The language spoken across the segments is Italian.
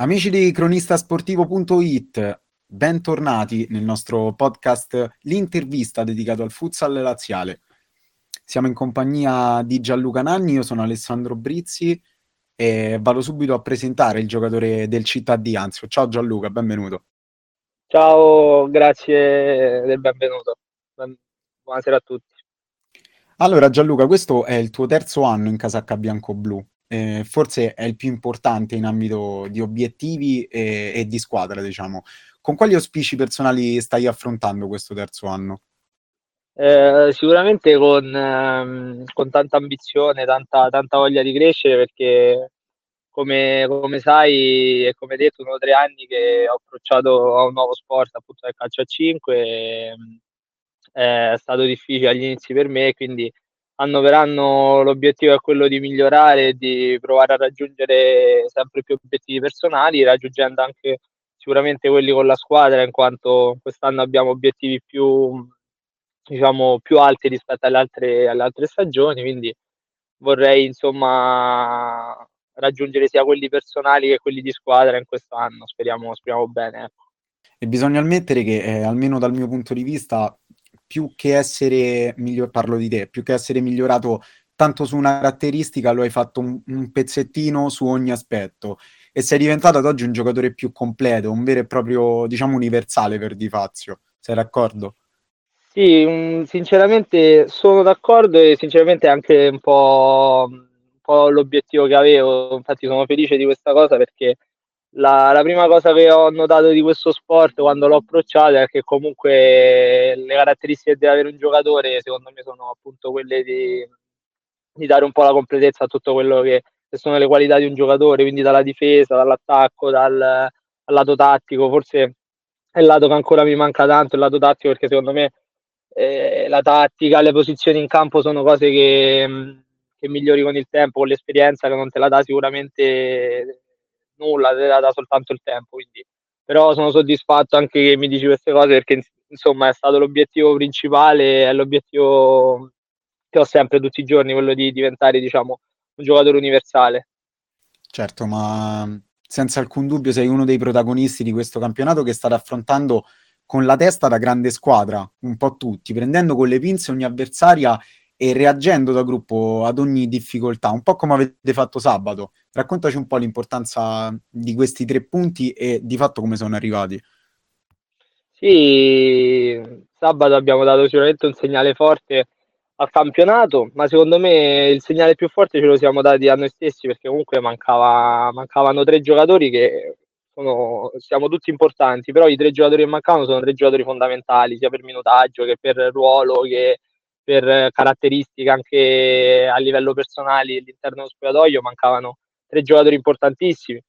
Amici di cronistasportivo.it, bentornati nel nostro podcast L'intervista dedicato al futsal laziale. Siamo in compagnia di Gianluca Nanni, io sono Alessandro Brizzi e vado subito a presentare il giocatore del Città di Anzio. Ciao Gianluca, benvenuto. Ciao, grazie del benvenuto. Buonasera a tutti. Allora Gianluca, questo è il tuo terzo anno in casacca bianco-blu eh, forse è il più importante in ambito di obiettivi e, e, di squadra, diciamo. Con quali auspici personali stai affrontando questo terzo anno? Eh, sicuramente con, ehm, con, tanta ambizione, tanta, tanta, voglia di crescere perché come, come, sai e come detto sono tre anni che ho approcciato a un nuovo sport appunto del calcio a 5 e, è stato difficile agli inizi per me quindi annoveranno l'obiettivo è quello di migliorare e di provare a raggiungere sempre più obiettivi personali, raggiungendo anche sicuramente quelli con la squadra, in quanto quest'anno abbiamo obiettivi più, diciamo, più alti rispetto alle altre, alle altre stagioni, quindi vorrei insomma raggiungere sia quelli personali che quelli di squadra in questo anno, speriamo, speriamo bene. Ecco. E bisogna ammettere che, eh, almeno dal mio punto di vista, più che essere miglior, parlo di te, più che essere migliorato tanto su una caratteristica, lo hai fatto un, un pezzettino su ogni aspetto e sei diventato ad oggi un giocatore più completo, un vero e proprio, diciamo, universale per Di Fazio. Sei d'accordo? Sì, um, sinceramente sono d'accordo e sinceramente anche un po', un po' l'obiettivo che avevo. Infatti sono felice di questa cosa perché la, la, prima cosa che ho notato di questo sport quando l'ho approcciato è che comunque le caratteristiche di avere un giocatore secondo me sono appunto quelle di, di dare un po' la completezza a tutto quello che, che, sono le qualità di un giocatore, quindi dalla difesa, dall'attacco, dal, dal lato tattico, forse è il lato che ancora mi manca tanto, il lato tattico perché secondo me eh, la tattica, le posizioni in campo sono cose che, che migliori con il tempo, con l'esperienza che non te la dà sicuramente nulla, era soltanto il tempo. Quindi. Però sono soddisfatto anche che mi dici queste cose perché insomma è stato l'obiettivo principale, è l'obiettivo che ho sempre tutti i giorni, quello di diventare diciamo un giocatore universale. Certo, ma senza alcun dubbio sei uno dei protagonisti di questo campionato che state affrontando con la testa da grande squadra, un po' tutti, prendendo con le pinze ogni avversaria e reagendo da gruppo ad ogni difficoltà, un po' come avete fatto sabato. Raccontaci un po' l'importanza di questi tre punti e di fatto come sono arrivati. Sì, sabato abbiamo dato sicuramente un segnale forte al campionato, ma secondo me il segnale più forte ce lo siamo dati a noi stessi perché comunque mancava, mancavano tre giocatori che sono, siamo tutti importanti, però i tre giocatori che mancavano sono tre giocatori fondamentali sia per minutaggio che per ruolo che per caratteristiche anche a livello personale all'interno dello spogliatoio mancavano tre giocatori importantissimi.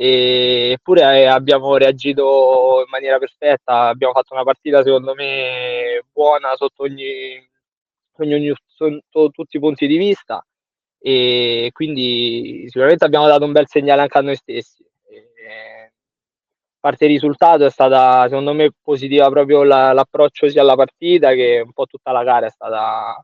Eppure eh, abbiamo reagito in maniera perfetta abbiamo fatto una partita secondo me buona sotto ogni, ogni sotto tutti i punti di vista. E quindi sicuramente abbiamo dato un bel segnale anche a noi stessi parte risultato è stata secondo me positiva proprio la, l'approccio sia alla partita che un po' tutta la gara è stata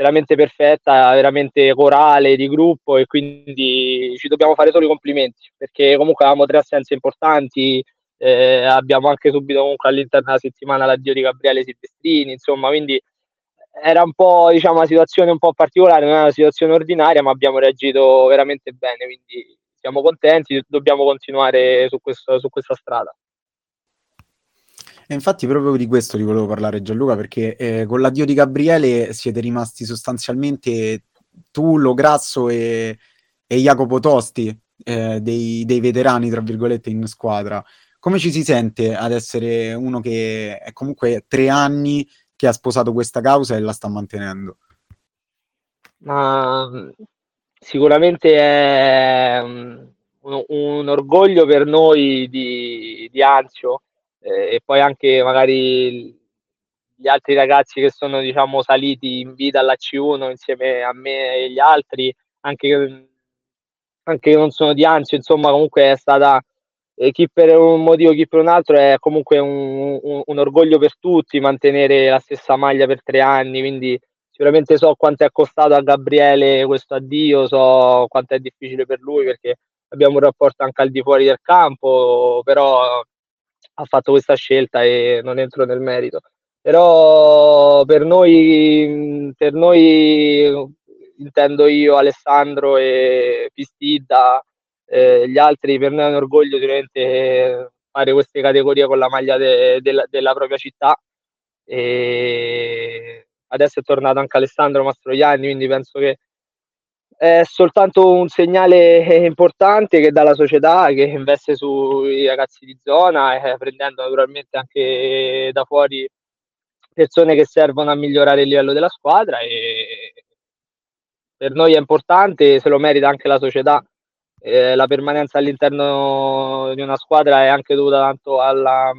veramente perfetta, veramente corale di gruppo e quindi ci dobbiamo fare solo i complimenti perché comunque avevamo tre assenze importanti, eh, abbiamo anche subito comunque all'interno della settimana l'addio di Gabriele Silvestrini, insomma quindi era un po' diciamo una situazione un po' particolare, non è una situazione ordinaria ma abbiamo reagito veramente bene, quindi siamo contenti, dobbiamo continuare su, questo, su questa strada. E infatti proprio di questo ti volevo parlare Gianluca, perché eh, con l'addio di Gabriele siete rimasti sostanzialmente tu, Lo Grasso e, e Jacopo Tosti, eh, dei, dei, veterani, tra virgolette, in squadra. Come ci si sente ad essere uno che è comunque tre anni che ha sposato questa causa e la sta mantenendo? Ma sicuramente è un, un, orgoglio per noi di, di Anzio eh, e poi anche magari gli altri ragazzi che sono diciamo saliti in vita alla C1 insieme a me e gli altri anche, anche che non sono di Anzio insomma comunque è stata eh, chi per un motivo chi per un altro è comunque un, un, un orgoglio per tutti mantenere la stessa maglia per tre anni quindi sicuramente so quanto è costato a Gabriele questo addio, so quanto è difficile per lui perché abbiamo un rapporto anche al di fuori del campo, però ha fatto questa scelta e non entro nel merito. Però per noi, per noi intendo io, Alessandro e Pistidda, eh, gli altri, per noi è un orgoglio sicuramente fare queste categorie con la maglia de, de, della propria città. E adesso è tornato anche Alessandro Mastroianni, quindi penso che è soltanto un segnale importante che dà la società che investe sui ragazzi di zona, eh, prendendo naturalmente anche da fuori persone che servono a migliorare il livello della squadra e per noi è importante, se lo merita anche la società. Eh, la permanenza all'interno di una squadra è anche dovuta tanto alla,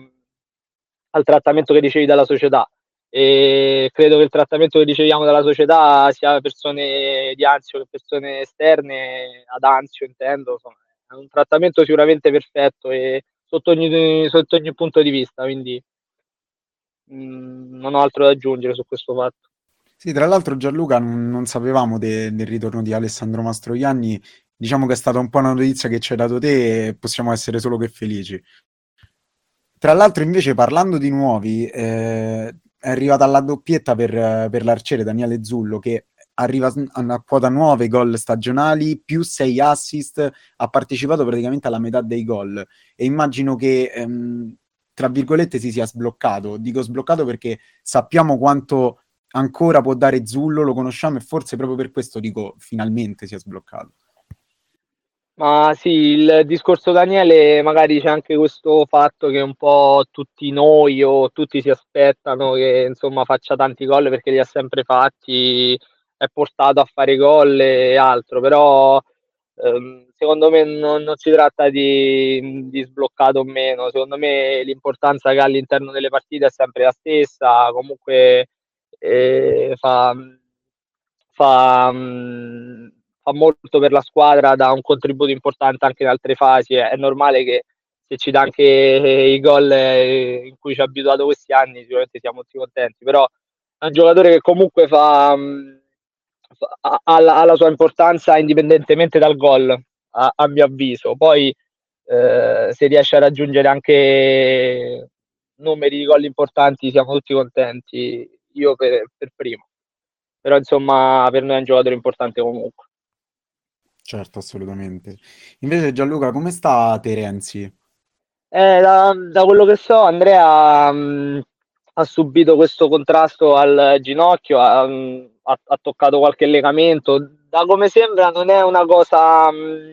al trattamento che ricevi dalla società e credo che il trattamento che riceviamo dalla società sia persone di Anzio che persone esterne ad Anzio intendo insomma, è un trattamento sicuramente perfetto e sotto ogni, sotto ogni punto di vista quindi mh, mm, non ho altro da aggiungere su questo fatto sì, tra l'altro Gianluca non, non sapevamo de, del ritorno di Alessandro Mastroianni, diciamo che è stata un po' una notizia che ci hai dato te e possiamo essere solo che felici. Tra l'altro invece parlando di nuovi, eh, è arrivata la doppietta per, per l'arciere Daniele Zullo che arriva a quota 9 gol stagionali più 6 assist, ha partecipato praticamente alla metà dei gol e immagino che ehm, tra virgolette si sia sbloccato. Dico sbloccato perché sappiamo quanto ancora può dare Zullo, lo conosciamo e forse proprio per questo dico finalmente si è sbloccato. Ma sì, il discorso Daniele, magari c'è anche questo fatto che un po' tutti noi o tutti si aspettano che insomma faccia tanti gol perché li ha sempre fatti, è portato a fare gol e altro, però ehm, secondo me non, non, si tratta di, di sbloccato o meno, secondo me l'importanza che ha all'interno delle partite è sempre la stessa, comunque eh, fa, fa fa molto per la squadra, dà un contributo importante anche in altre fasi. È normale che se ci dà anche i gol eh, in cui ci ha abituato questi anni, sicuramente siamo tutti contenti. Però è un giocatore che comunque fa, fa ha, ha, la, sua importanza indipendentemente dal gol, a, a mio avviso. Poi eh, se riesce a raggiungere anche numeri di gol importanti, siamo tutti contenti. Io per, per primo. Però insomma per noi è un giocatore importante comunque. Certo, assolutamente. Invece Gianluca, come sta Terenzi? Eh, da, da quello che so, Andrea mh, mm, ha subito questo contrasto al ginocchio, ha, mm, ha, ha, toccato qualche legamento. Da come sembra non è una cosa, mh, mm,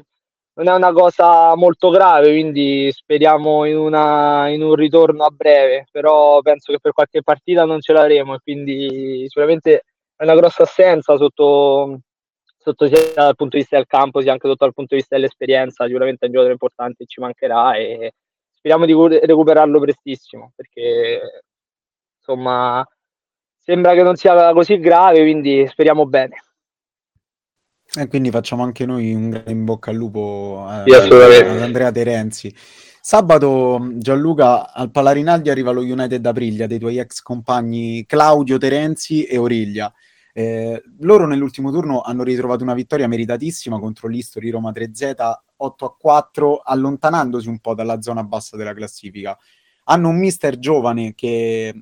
non è una cosa molto grave, quindi speriamo in, una, in un ritorno a breve, però penso che per qualche partita non ce l'avremo e quindi sicuramente è una grossa assenza sotto, sotto sia dal punto di vista del campo sia anche sotto dal punto di vista dell'esperienza sicuramente è un giocatore importante ci mancherà e speriamo di recuperarlo prestissimo perché insomma sembra che non sia così grave quindi speriamo bene. E quindi facciamo anche noi un grande in bocca al lupo eh, ad Andrea Terenzi Sabato Gianluca al Palarinaldi arriva lo United Aprilia dei tuoi ex compagni Claudio Terenzi e Origlia eh, loro nell'ultimo turno hanno ritrovato una vittoria meritatissima contro l'Istori Roma 3Z 8 a 4, allontanandosi un po' dalla zona bassa della classifica. Hanno un mister giovane che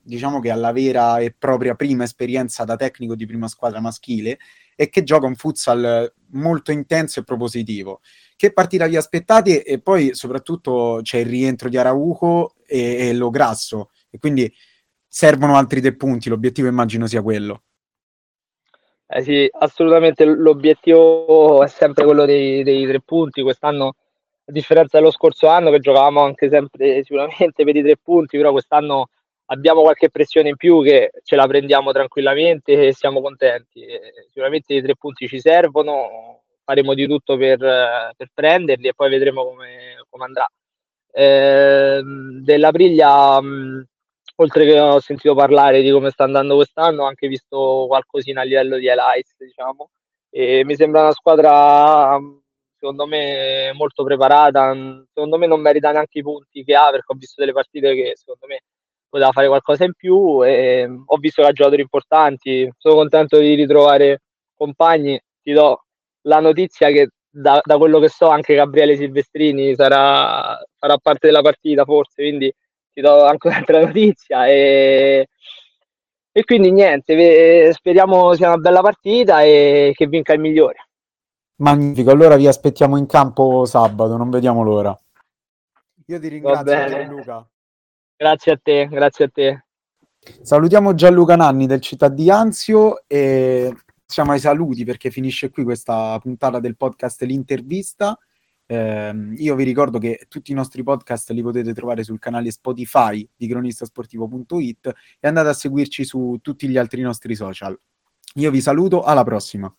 diciamo che ha la vera e propria prima esperienza da tecnico di prima squadra maschile e che gioca un futsal molto intenso e propositivo. Che partita vi aspettate? E poi soprattutto c'è il rientro di Araujo e, e Lo Grasso e quindi servono altri tre punti, l'obiettivo immagino sia quello. Eh sì, assolutamente l'obiettivo è sempre quello dei, dei, tre punti. Quest'anno, a differenza dello scorso anno, che giocavamo anche sempre sicuramente per i tre punti, però quest'anno abbiamo qualche pressione in più che ce la prendiamo tranquillamente e siamo contenti. Sicuramente i tre punti ci servono, faremo di tutto per, per prenderli e poi vedremo come, come andrà. Eh, della briglia. Mh, oltre che ho sentito parlare di come sta andando quest'anno, ho anche visto qualcosina a livello di highlights, diciamo. E mi sembra una squadra, secondo me, molto preparata. Secondo me non merita neanche i punti che ha, perché ho visto delle partite che secondo me poteva fare qualcosa in più e ho visto che ha giocatori importanti. Sono contento di ritrovare compagni. Ti do la notizia che da, da, quello che so anche Gabriele Silvestrini sarà, farà parte della partita forse, quindi ti do anche un'altra notizia e, e quindi niente, speriamo sia una bella partita e che vinca il migliore. Magnifico, allora vi aspettiamo in campo sabato, non vediamo l'ora. Io ti ringrazio Gianluca. Grazie a te, grazie a te. Salutiamo Gianluca Nanni del Città di Anzio e siamo ai saluti perché finisce qui questa puntata del podcast L'intervista. Eh, io vi ricordo che tutti i nostri podcast li potete trovare sul canale Spotify di cronistasportivo.it e andate a seguirci su tutti gli altri nostri social. Io vi saluto, alla prossima.